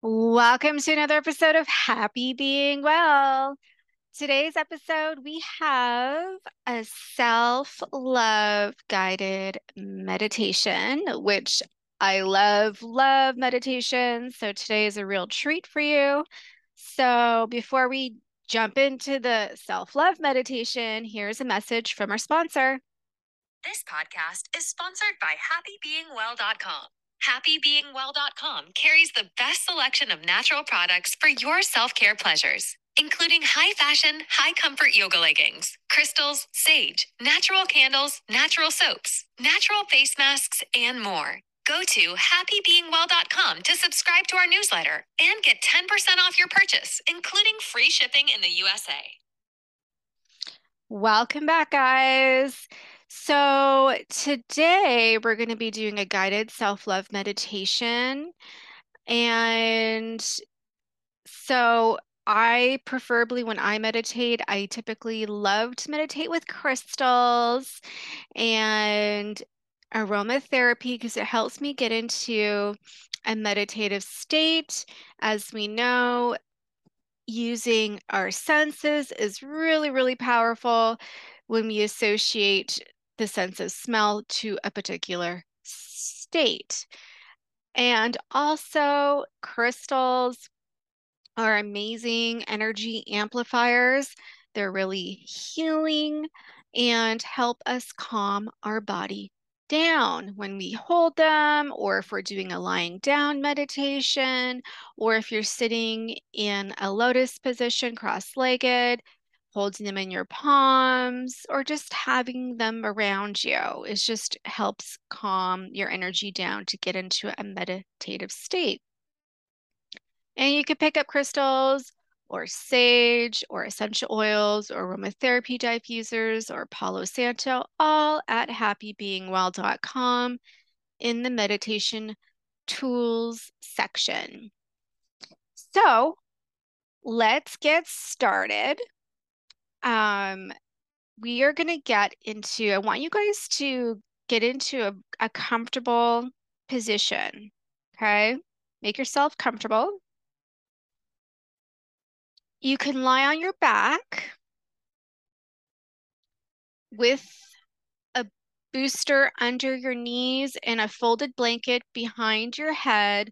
Welcome to another episode of Happy Being Well. Today's episode, we have a self love guided meditation, which I love, love meditation. So today is a real treat for you. So before we jump into the self love meditation, here's a message from our sponsor. This podcast is sponsored by HappyBeingWell.com. HappyBeingWell.com carries the best selection of natural products for your self care pleasures, including high fashion, high comfort yoga leggings, crystals, sage, natural candles, natural soaps, natural face masks, and more. Go to happybeingwell.com to subscribe to our newsletter and get 10% off your purchase, including free shipping in the USA. Welcome back, guys. So, today we're going to be doing a guided self love meditation. And so, I preferably, when I meditate, I typically love to meditate with crystals and aromatherapy because it helps me get into a meditative state. As we know, using our senses is really, really powerful when we associate the sense of smell to a particular state. And also, crystals are amazing energy amplifiers. They're really healing and help us calm our body down when we hold them, or if we're doing a lying down meditation, or if you're sitting in a lotus position cross legged, holding them in your palms, or just having them around you. It just helps calm your energy down to get into a meditative state. And you could pick up crystals or sage or essential oils or aromatherapy diffusers or Palo Santo, all at happybeingwell.com in the meditation tools section. So let's get started. Um, we are going to get into, I want you guys to get into a, a comfortable position. Okay. Make yourself comfortable. You can lie on your back with a bolster under your knees and a folded blanket behind your head,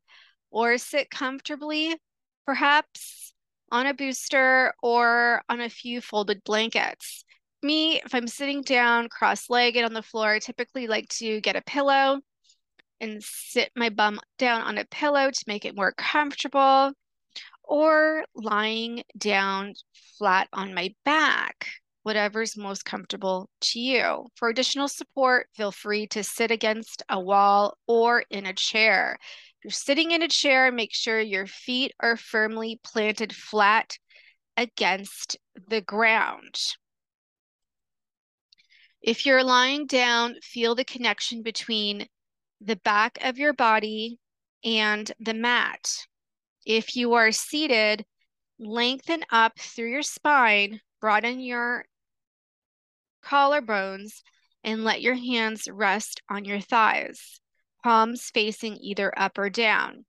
or sit comfortably, perhaps on a bolster or on a few folded blankets. Me, if I'm sitting down cross legged on the floor, I typically like to get a pillow and sit my bum down on a pillow to make it more comfortable or lying down flat on my back, whatever's most comfortable to you. For additional support, feel free to sit against a wall or in a chair. You're sitting in a chair, make sure your feet are firmly planted flat against the ground. If you're lying down, feel the connection between the back of your body and the mat. If you are seated, lengthen up through your spine, broaden your collarbones, and let your hands rest on your thighs, palms facing either up or down.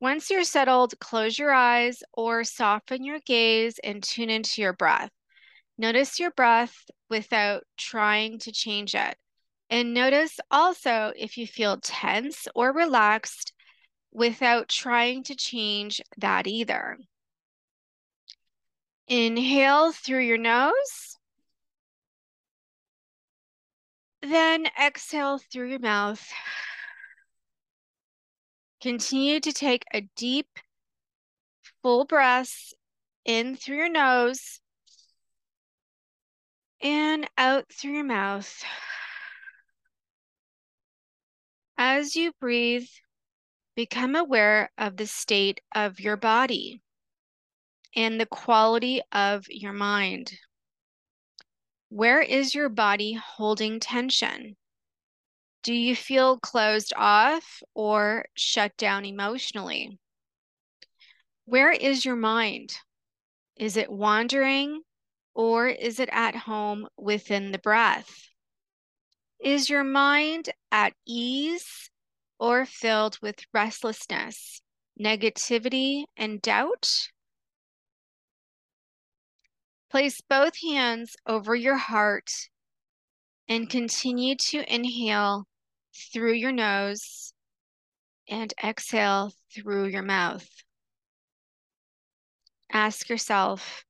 Once you're settled, close your eyes or soften your gaze and tune into your breath. Notice your breath without trying to change it. And notice also if you feel tense or relaxed without trying to change that either. Inhale through your nose. Then exhale through your mouth. Continue to take a deep, full breath in through your nose and out through your mouth. As you breathe, Become aware of the state of your body and the quality of your mind. Where is your body holding tension? Do you feel closed off or shut down emotionally? Where is your mind? Is it wandering or is it at home within the breath? Is your mind at ease or filled with restlessness, negativity, and doubt. Place both hands over your heart and continue to inhale through your nose and exhale through your mouth. Ask yourself,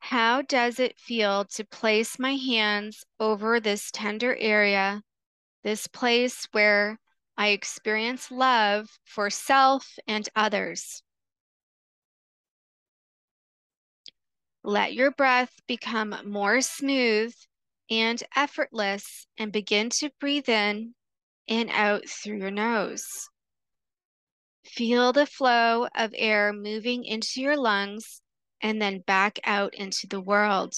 how does it feel to place my hands over this tender area, this place where I experience love for self and others? Let your breath become more smooth and effortless and begin to breathe in and out through your nose. Feel the flow of air moving into your lungs and then back out into the world.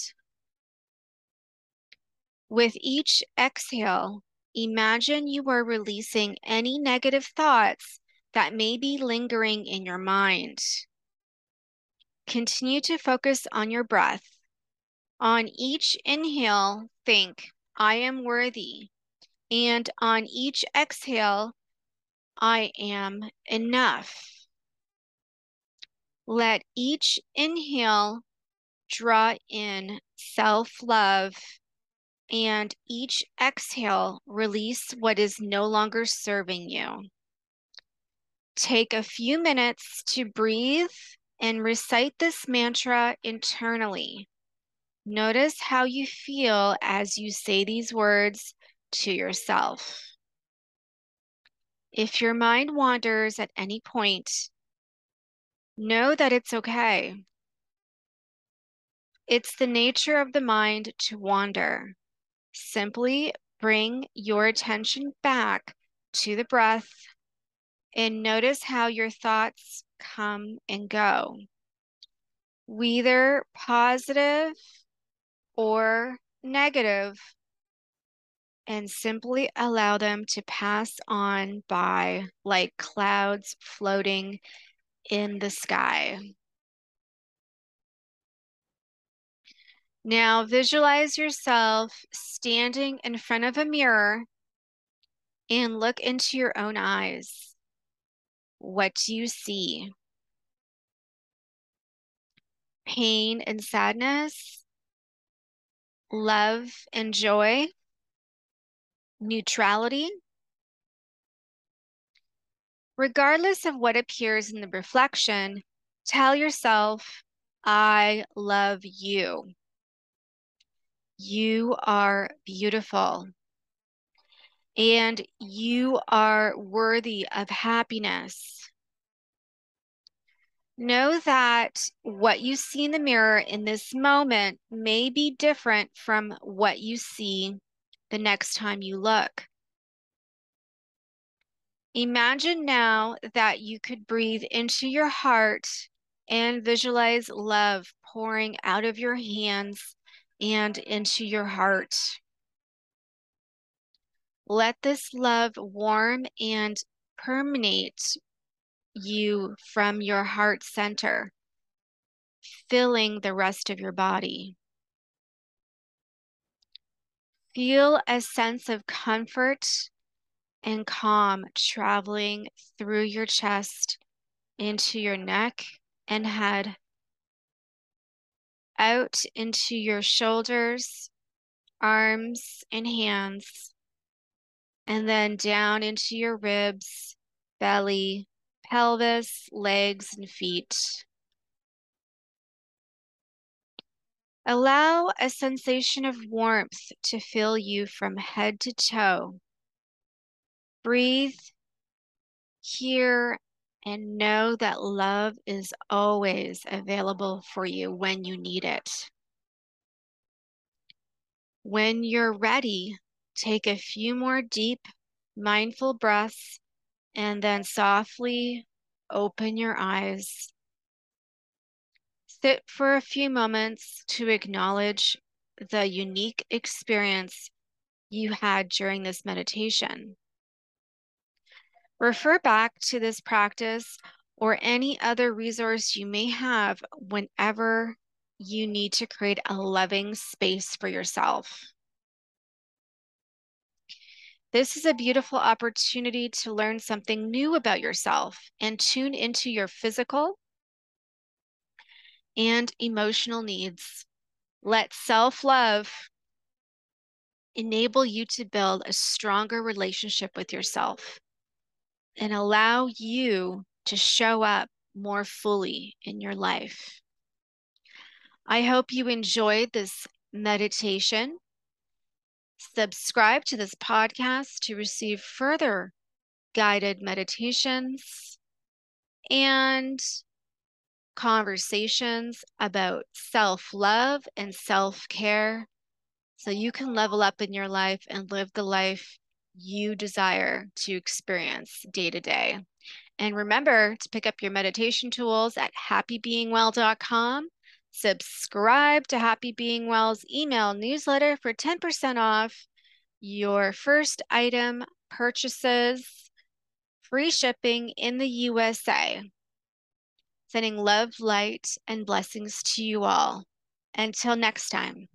With each exhale, imagine you are releasing any negative thoughts that may be lingering in your mind. Continue to focus on your breath. On each inhale, think, I am worthy. And on each exhale, I am enough. Let each inhale draw in self love, and each exhale release what is no longer serving you. Take a few minutes to breathe and recite this mantra internally. Notice how you feel as you say these words to yourself. If your mind wanders at any point, know that it's okay. It's the nature of the mind to wander. Simply bring your attention back to the breath and notice how your thoughts come and go, whether positive or negative, and simply allow them to pass on by like clouds floating in the sky. Now visualize yourself standing in front of a mirror and look into your own eyes. What do you see? Pain and sadness, love and joy, neutrality. Regardless of what appears in the reflection, tell yourself, I love you. You are beautiful. And you are worthy of happiness. Know that what you see in the mirror in this moment may be different from what you see the next time you look. Imagine now that you could breathe into your heart and visualize love pouring out of your hands and into your heart. Let this love warm and permeate you from your heart center, filling the rest of your body. Feel a sense of comfort and calm traveling through your chest into your neck and head, out into your shoulders, arms, and hands, and then down into your ribs, belly, pelvis, legs, and feet. Allow a sensation of warmth to fill you from head to toe. Breathe, here, and know that love is always available for you when you need it. When you're ready, take a few more deep, mindful breaths and then softly open your eyes. Sit for a few moments to acknowledge the unique experience you had during this meditation. Refer back to this practice or any other resource you may have whenever you need to create a loving space for yourself. This is a beautiful opportunity to learn something new about yourself and tune into your physical and emotional needs. Let self love enable you to build a stronger relationship with yourself and allow you to show up more fully in your life. I hope you enjoyed this meditation. Subscribe to this podcast to receive further guided meditations and conversations about self love and self care so you can level up in your life and live the life you desire to experience day to day. And remember to pick up your meditation tools at happybeingwell.com. Subscribe to Happy Being Well's email newsletter for 10% off your first item purchases, free shipping in the USA. Sending love, light, and blessings to you all. Until next time.